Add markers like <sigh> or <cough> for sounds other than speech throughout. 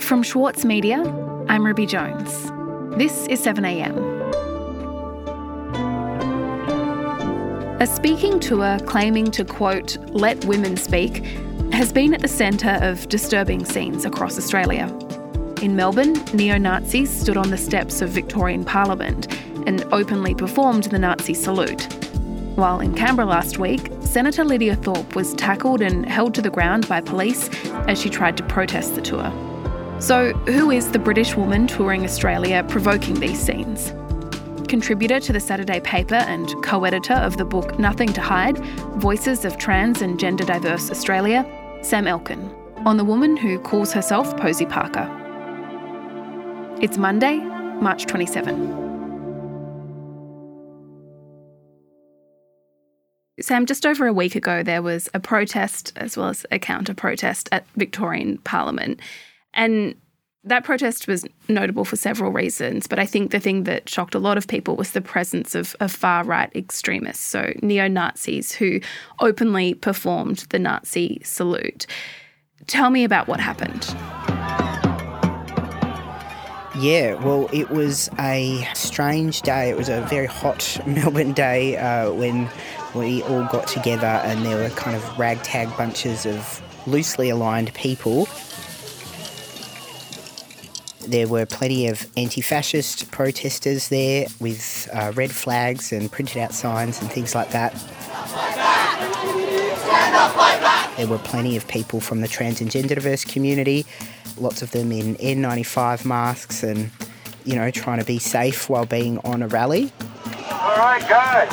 From Schwartz Media, I'm Ruby Jones. This is 7am. A speaking tour claiming to, quote, let women speak, has been at the centre of disturbing scenes across Australia. In Melbourne, neo Nazis stood on the steps of Victorian Parliament and openly performed the Nazi salute. While in Canberra last week, Senator Lidia Thorpe was tackled and held to the ground by police as she tried to protest the tour. So, who is the British woman touring Australia provoking these scenes? Contributor to the Saturday paper and co editor of the book Nothing to Hide Voices of Trans and Gender Diverse Australia, Sam Elkin, on the woman who calls herself Posie Parker. It's Monday, March 27. Sam, just over a week ago, there was a protest as well as a counter protest at Victorian Parliament. And that protest was notable for several reasons, but I think the thing that shocked a lot of people was the presence of, of far right extremists, so neo Nazis who openly performed the Nazi salute. Tell me about what happened. Yeah, well, it was a strange day. It was a very hot <laughs> Melbourne day uh, when we all got together and there were kind of ragtag bunches of loosely aligned people. There were plenty of anti fascist protesters there with uh, red flags and printed out signs and things like that. There were plenty of people from the trans and gender diverse community, lots of them in N95 masks and, you know, trying to be safe while being on a rally. All right, guys.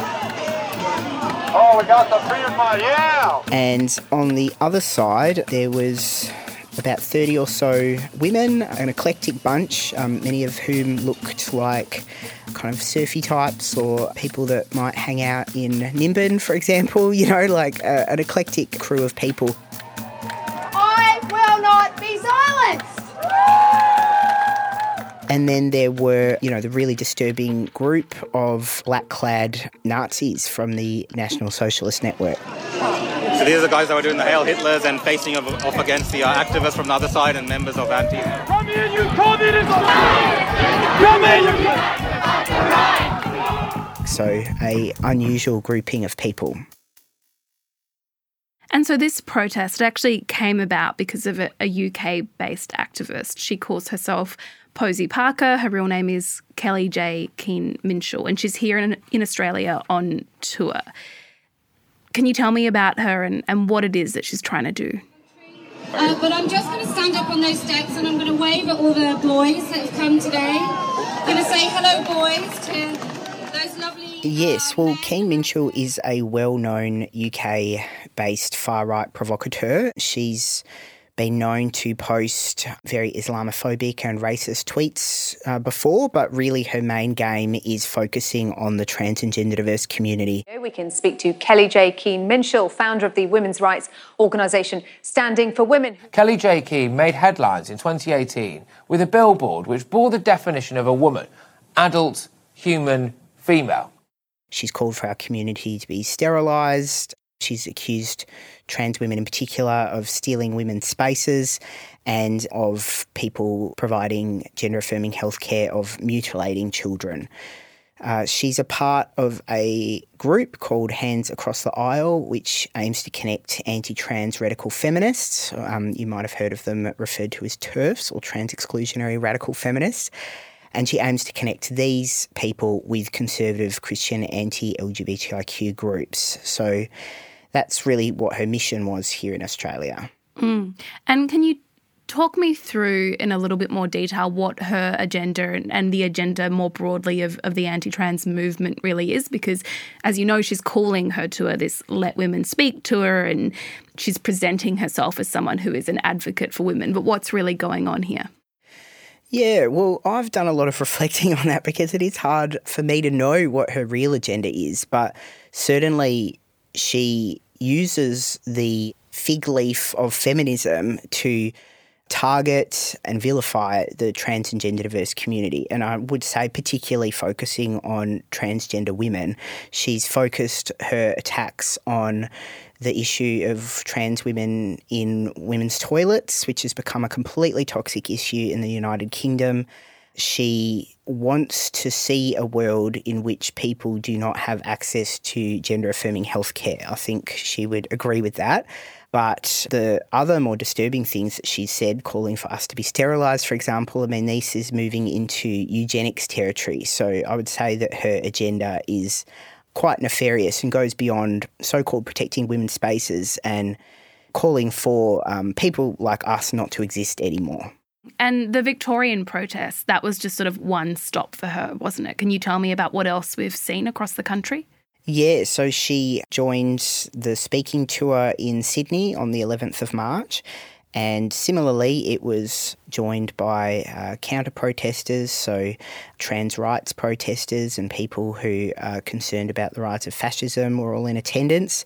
Oh, we got the Fremont, yeah! And on the other side, there was about 30 or so women, an eclectic bunch, um, many of whom looked like kind of surfy types or people that might hang out in Nimbin, for example, <laughs> you know, like uh, an eclectic crew of people. I will not be silenced! And then there were, you know, the really disturbing group of black clad Nazis from the National Socialist Network. So these are the guys that were doing the Hail Hitlers and facing off, off against the uh, activists from the other side and members of anti. Come here, you communists! Come here, you... So a unusual grouping of people. And so this protest actually came about because of a, a UK based activist. She calls herself Posie Parker. Her real name is Kellie-Jay Keen Minshull, and she's here in, in Australia on tour. Can you tell me about her and, and what it is that she's trying to do? Uh, but I'm just going to stand up on those steps and I'm going to wave at all the boys that have come today. I'm going to say hello, boys, to those lovely. Yes, well, Keen Minshull is a well known UK based far right provocateur. She's been known to post very Islamophobic and racist tweets uh, before, but really her main game is focusing on the trans and gender diverse community. We can speak to Kelly J. Keen Minshull, founder of the women's rights organisation Standing for Women. Kelly J. Keen made headlines in 2018 with a billboard which bore the definition of a woman adult, human, female. She's called for our community to be sterilised. She's accused trans women in particular of stealing women's spaces and of people providing gender affirming healthcare of mutilating children. Uh, she's a part of a group called Hands Across the Aisle, which aims to connect anti trans radical feminists. Um, you might have heard of them referred to as TERFs or trans exclusionary radical feminists. And she aims to connect these people with conservative Christian anti LGBTIQ groups. So that's really what her mission was here in Australia. Mm. And can you talk me through in a little bit more detail what her agenda and the agenda more broadly of, of the anti trans movement really is? Because, as you know, she's calling her tour this Let Women Speak tour and she's presenting herself as someone who is an advocate for women. But what's really going on here? Yeah, well, I've done a lot of <laughs> reflecting on that because it is hard for me to know what her real agenda is. But certainly, she uses the fig leaf of feminism to target and vilify the trans and gender diverse community. And I would say, particularly focusing on transgender women, she's focused her attacks on the issue of trans women in women's toilets, which has become a completely toxic issue in the United Kingdom. She wants to see a world in which people do not have access to gender affirming healthcare. I think she would agree with that. But the other more disturbing things that she said, calling for us to be sterilised, for example, I mean, this is moving into eugenics territory. So I would say that her agenda is quite nefarious and goes beyond so called protecting women's spaces and calling for um, people like us not to exist anymore. And the Victorian protest, that was just sort of one stop for her, wasn't it? Can you tell me about what else we've seen across the country? Yeah, so she joined the speaking tour in Sydney on the 11th of March. And similarly, it was joined by uh, counter protesters, so trans rights protesters and people who are concerned about the rise of fascism were all in attendance.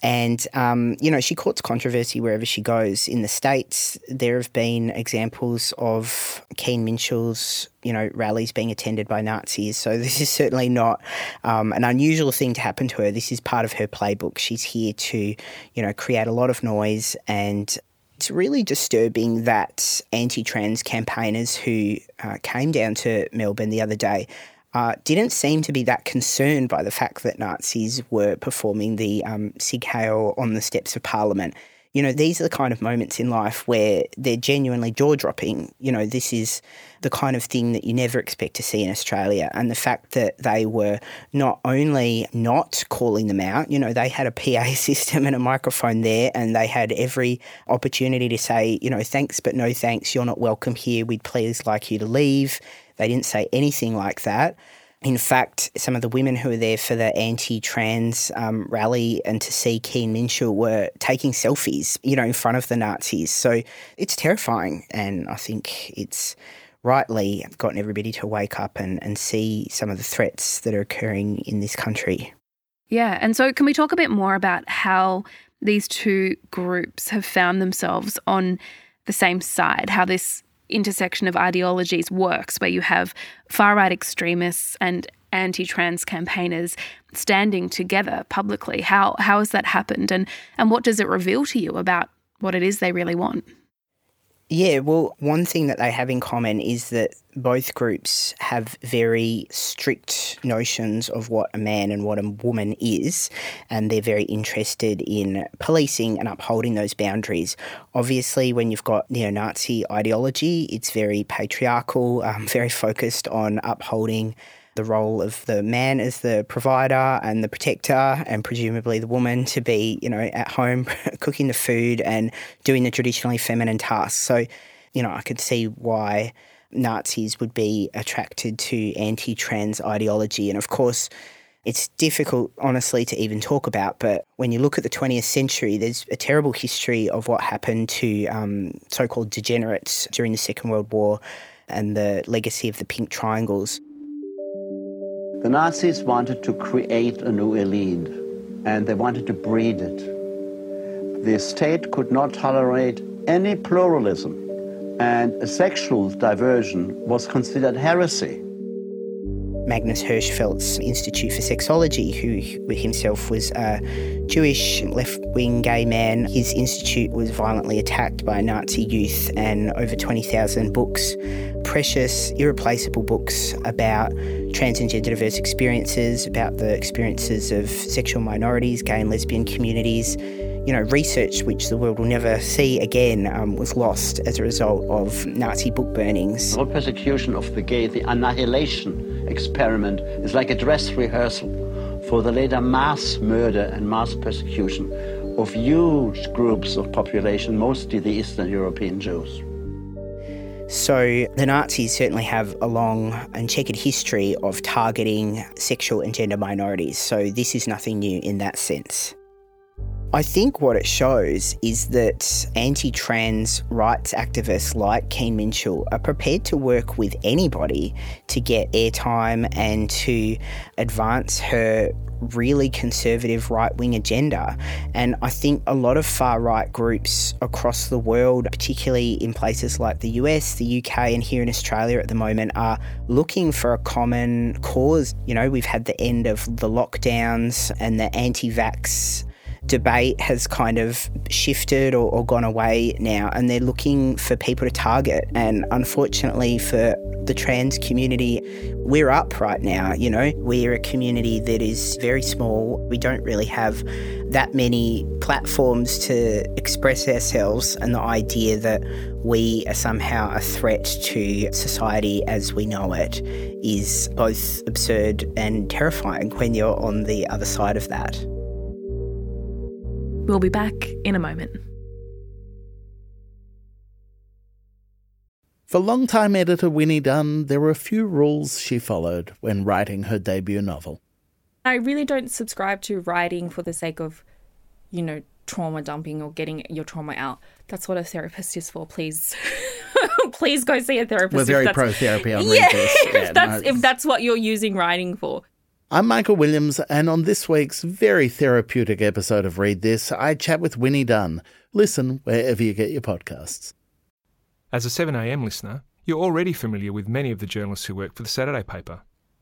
And, um, you know, she courts controversy wherever she goes. In the States, there have been examples of Keen Minshull's, you know, rallies being attended by Nazis. So <laughs> this is certainly not um, an unusual thing to happen to her. This is part of her playbook. She's here to, you know, create a lot of noise and it's really disturbing that anti trans campaigners who uh, came down to Melbourne the other day uh, didn't seem to be that concerned by the fact that Nazis were performing the um, Sieg Heil on the steps of Parliament. You know, these are the kind of moments in life where they're genuinely jaw dropping. You know, this is the kind of thing that you never expect to see in Australia. And the fact that they were not only not calling them out, you know, they had a PA <laughs> system and a microphone there, and they had every opportunity to say, you know, thanks, but no thanks, you're not welcome here, we'd please like you to leave they didn't say anything like that. In fact, some of the women who were there for the anti-trans um, rally and to see Keen Minshull were taking selfies, you know, in front of the Nazis. So it's terrifying, and I think it's rightly gotten everybody to wake up and, and see some of the threats that are occurring in this country. Yeah, and so can we talk a bit more about how these two groups have found themselves on the same side? How this intersection of ideologies works, where you have far right extremists and anti trans campaigners standing together publicly. How, how has that happened? And, and what does it reveal to you about what it is they really want? Yeah, well, one thing that they have in common is that both groups have very strict notions of what a man and what a woman is, and they're very interested in policing and upholding those boundaries. Obviously, when you've got neo Nazi ideology, it's very patriarchal, um, <laughs> very focused on upholding the role of the man as the provider and the protector, and presumably the woman to be, you know, at home <laughs> cooking the food and doing the traditionally feminine tasks. So, you know, I could see why Nazis would be attracted to anti trans ideology. And of course, it's difficult, honestly, to even talk about. But when you look at the 20th century, there's a terrible history of what happened to um, so called degenerates during the Second World War and the legacy of the pink triangles. The Nazis wanted to create a new elite and they wanted to breed it. The state could not tolerate any pluralism and a sexual diversion was considered heresy. Magnus Hirschfeld's Institute for Sexology, who himself was a Jewish left wing gay man. His institute was violently attacked by Nazi youth, and over 20,000 books, precious, irreplaceable books about trans and gender diverse experiences, about the experiences of sexual minorities, gay and lesbian communities. You know, research which the world will never see again um, was lost as a result of Nazi book burnings. The persecution of the gay, the annihilation experiment, is like a dress rehearsal for the later mass murder and mass persecution of huge groups of population, mostly the Eastern European Jews. So the Nazis certainly have a long and checkered history of targeting sexual and gender minorities, so this is nothing new in that sense. I think what it shows is that anti trans rights activists like Keen Minshull are prepared to work with anybody to get airtime and to advance her really conservative right wing agenda. And I think a lot of far right groups across the world, particularly in places like the US, the UK, and here in Australia at the moment, are looking for a common cause. You know, we've had the end of the lockdowns and the anti vax debate has kind of shifted or, or, gone away now, and they're looking for people to target. And unfortunately, for the trans community, we're up right now. You know, we're a community that is very small. We don't really have that many platforms to express ourselves, and the idea that we are somehow a threat to society as we know it is both absurd and terrifying when you're on the other side of that. We'll be back in a moment. For longtime editor Winnie Dunn, there were a few rules she followed when writing her debut novel. I really don't subscribe to writing for the sake of, you know, trauma dumping or getting your trauma out. That's what a therapist is for. Please, <laughs> please go see a therapist. We're very pro therapy on <laughs> yeah, this. Yeah, if that's no. if that's what you're using writing for. I'm Michael Williams, and on this week's very therapeutic episode of Read This, I chat with Winnie Dunn. Listen wherever you get your podcasts. As a 7am listener, you're already familiar with many of the journalists who work for the Saturday paper.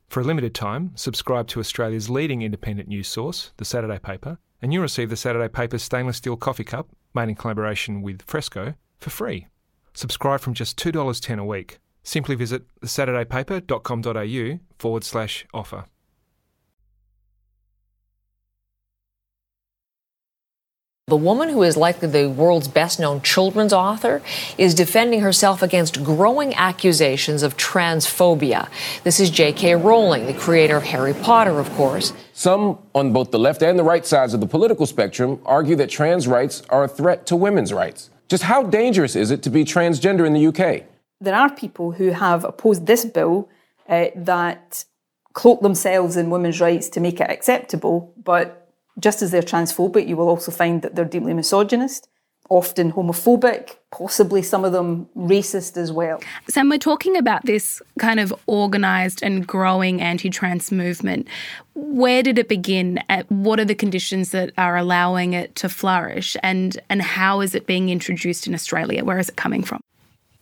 For a limited time, subscribe to Australia's leading independent news source, the Saturday paper, and you'll receive the Saturday paper's stainless steel coffee cup, made in collaboration with Fresco, for free. Subscribe from just $2.10 a week. Simply visit thesaturdaypaper.com.au forward slash offer. The woman who is likely the world's best known children's author is defending herself against growing accusations of transphobia. This is J.K. Rowling, the creator of Harry Potter, of course. Some on both the left and the right sides of the political spectrum argue that trans rights are a threat to women's rights. Just how dangerous is it to be transgender in the UK? There are people who have opposed this bill uh, that cloak themselves in women's rights to make it acceptable, but just as they're transphobic, you will also find that they're deeply misogynist, often homophobic, possibly some of them racist as well. Sam, we're talking about this kind of organised and growing anti trans movement. Where did it begin? What are the conditions that are allowing it to flourish? And, and how is it being introduced in Australia? Where is it coming from?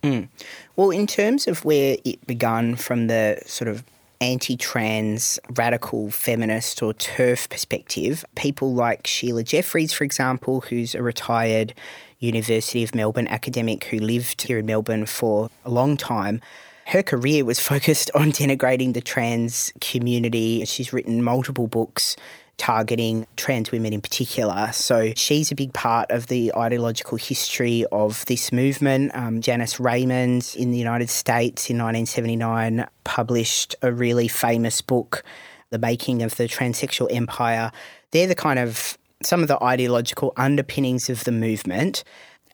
Mm. Well, in terms of where it began from the sort of anti trans, radical feminist or TERF perspective, people like Sheila Jeffreys, for example, who's a retired University of Melbourne academic who lived here in Melbourne for a long time. Her career was <laughs> focused on denigrating the trans community. She's written multiple books targeting trans women in particular. So she's a big part of the ideological history of this movement. Um, Janice Raymond in the United States in 1979 published a really famous book, The Making of the Transsexual Empire. They're the kind of some of the ideological underpinnings of the movement.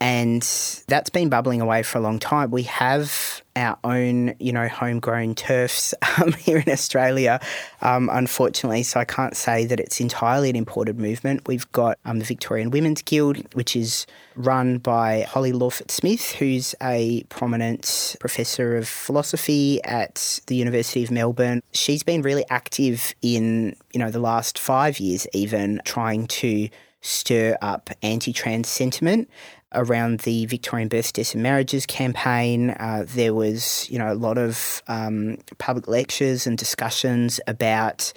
And that's been bubbling away for a long time. We have our own, you know, homegrown TERFs <laughs> um, here in Australia, um, unfortunately. So I can't say that it's entirely an imported movement. We've got um, the Victorian Women's Guild, which is run by Holly Lawford Smith, who's a prominent professor of philosophy at the University of Melbourne. She's been really active in, you know, the last five years, even trying to stir up anti trans sentiment around the Victorian Births, Deaths and Marriages campaign. Uh, there was, you know, a lot of um, public lectures and discussions about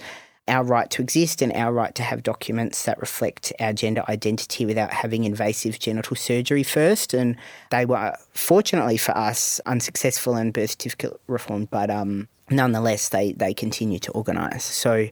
our right to exist and our right to have documents that reflect our gender identity without having invasive genital surgery first. And they were, fortunately for us, unsuccessful in birth certificate reform, but um, nonetheless, they, they continue to organise. So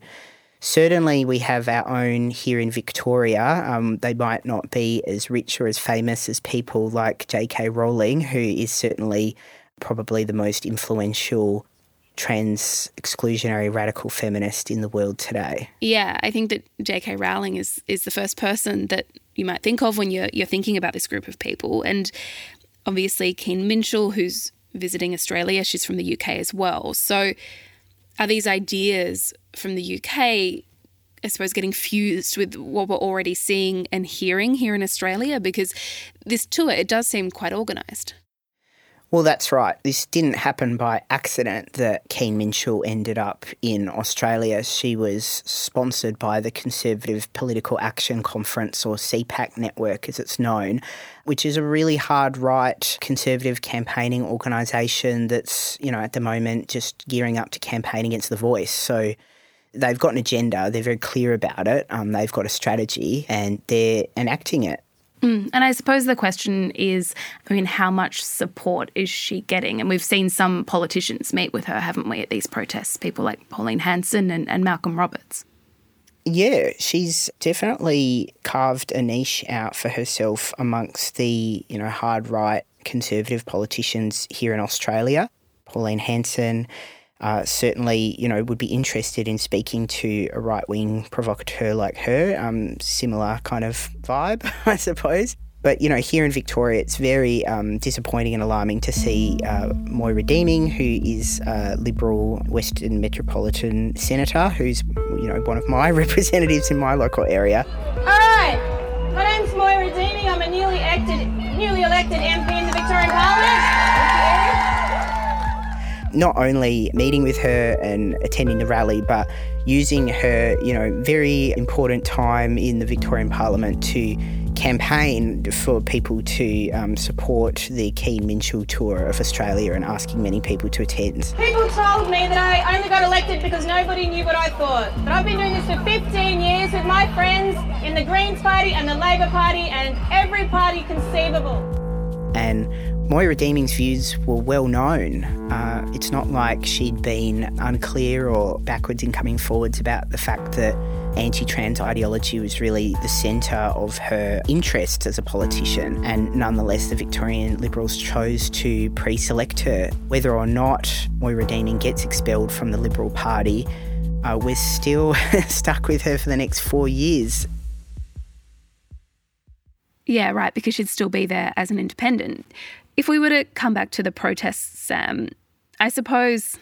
Certainly, we have our own here in Victoria. Um, they might not be as rich or as famous as people like J.K. Rowling, who is certainly probably the most influential trans exclusionary radical feminist in the world today. Yeah, I think that J.K. Rowling is is the first person that you might think of when you're you're thinking about this group of people, and obviously Keen Minshull, who's visiting Australia, she's from the UK as well. So are these ideas from the UK, I suppose, getting fused with what we're already seeing and hearing here in Australia? Because this tour, it does seem quite organised. Well, that's right. This didn't happen by accident that Keen Minshull ended up in Australia. She was sponsored by the Conservative Political Action Conference, or CPAC network as it's known, which is a really hard right conservative campaigning organisation that's, you know, at the moment just gearing up to campaign against The Voice. So They've got an agenda, they're very clear about it, um, they've got a strategy, and they're enacting it. Mm. And I suppose the question is I mean, how much support is she getting? And we've seen some politicians meet with her, haven't we, at these protests? People like Pauline Hanson and, and Malcolm Roberts. Yeah, she's definitely carved a niche out for herself amongst the, you know, hard right conservative politicians here in Australia. Pauline Hanson uh, certainly, you know, would be interested in speaking to a right wing provocateur like her. Um, similar kind of vibe, <laughs> I suppose. But you know, here in Victoria, it's very um, disappointing and alarming to see uh, Moira Deeming, who is a Liberal Western Metropolitan Senator, who's you know one of my <laughs> representatives in my local area. Hi, my name's Moira Deeming. I'm a newly elected, newly elected MP in the Victorian Parliament. Not only meeting with her and attending the rally, but using her, you know, very important time in the Victorian Parliament to campaign for people to um, support the Keen Minshull tour of Australia and asking many people to attend. People told me that I only got elected because nobody knew what I thought. But I've been doing this for 15 years with my friends in the Greens Party and the Labor Party and every party conceivable. And Moira Deeming's views were well known. Uh, it's not like she'd been unclear or backwards in coming forwards about the fact that anti trans ideology was really the centre of her interest as a politician. And nonetheless, the Victorian Liberals chose to pre select her. Whether or not Moira Deeming gets expelled from the Liberal Party, uh, we're still <laughs> stuck with her for the next four years. Yeah, right, because she'd still be there as an independent. If we were to come back to the protests, Sam, I suppose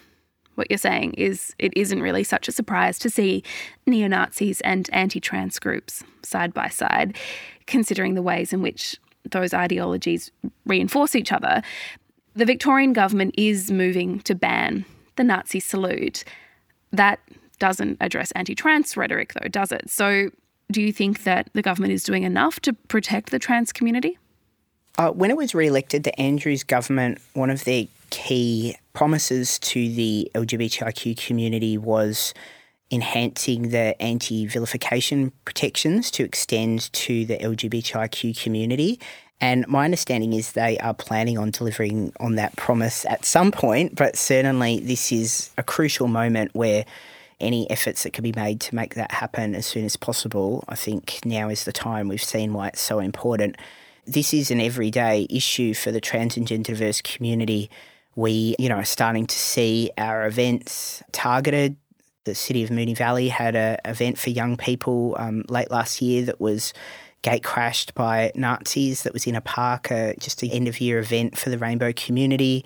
what you're saying is it isn't really such a surprise to see neo Nazis and anti trans groups side by side, considering the ways in which those ideologies reinforce each other. The Victorian government is moving to ban the Nazi salute. That doesn't address anti trans rhetoric, though, does it? So, do you think that the government is doing enough to protect the trans community? Uh, when it was re elected, the Andrews government, one of their key promises to the LGBTIQ community was enhancing the anti vilification protections to extend to the LGBTIQ community. And my understanding is they are planning on delivering on that promise at some point, but certainly this is a crucial moment where any efforts that can be made to make that happen as soon as possible, I think now is the time. We've seen why it's so important. This is an everyday issue for the trans and gender diverse community. We, you know, are starting to see our events targeted. The city of Moonee Valley had an event for young people um, late last year that was gate crashed by Nazis that was in a park, uh, just an end of year event for the rainbow community.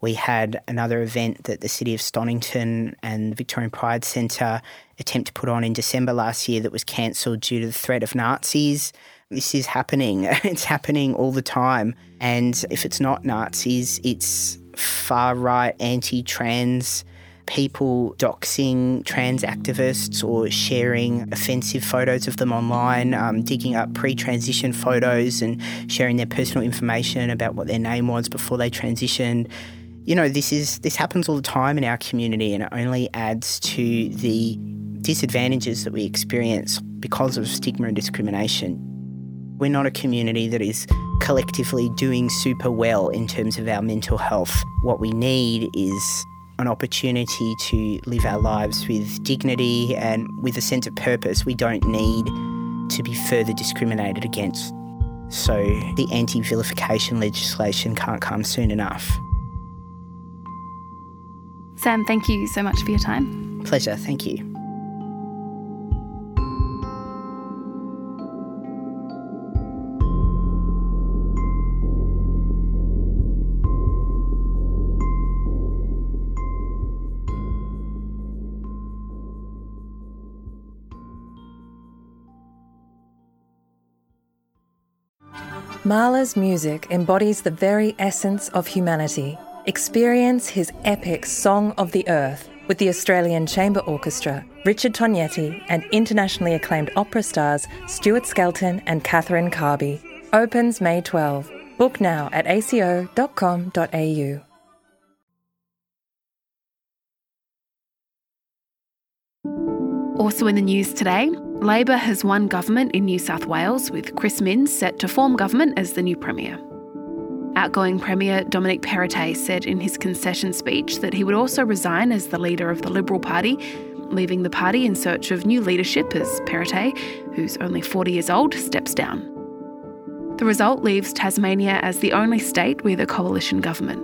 We had another event that the City of Stonnington and Victorian Pride Centre attempt to put on in December last year that was cancelled due to the threat of Nazis. This is happening. <laughs> It's happening all the time. And if it's not Nazis, it's far right anti trans people doxing trans activists or sharing offensive photos of them online, um, digging up pre transition photos and sharing their personal information about what their name was before they transitioned. You know, this is this happens all the time in our community and it only adds to the disadvantages that we experience because of stigma and discrimination. We're not a community that is collectively doing super well in terms of our mental health. What we need is an opportunity to live our lives with dignity and with a sense of purpose. We don't need to be further discriminated against. So the anti vilification legislation can't come soon enough. Sam, thank you so much for your time. Pleasure, thank you. Mahler's music embodies the very essence of humanity. Experience his epic Song of the Earth with the Australian Chamber Orchestra, Richard Tognetti, and internationally acclaimed opera stars Stuart Skelton and Catherine Carby. Opens May 12. Book now at aco.com.au. Also in the news today, Labor has won government in New South Wales with Chris Minns set to form government as the new Premier. Outgoing Premier Dominic Perrottet said in his concession speech that he would also resign as the leader of the Liberal Party, leaving the party in search of new leadership as Perrottet, who's only 40 years old, steps down. The result leaves Tasmania as the only state with a coalition government.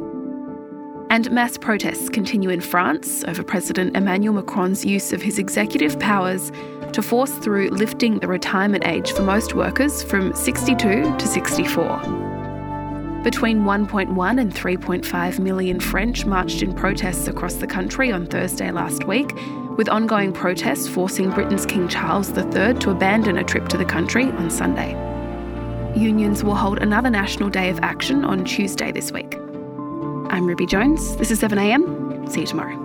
And mass protests continue in France over President Emmanuel Macron's use of his executive powers to force through lifting the retirement age for most workers from 62 to 64. Between 1.1 and 3.5 million French marched in protests across the country on Thursday last week, with ongoing protests forcing Britain's King Charles III to abandon a trip to the country on Sunday. Unions will hold another National Day of Action on Tuesday this week. I'm Ruby Jones. This is 7am. See you tomorrow.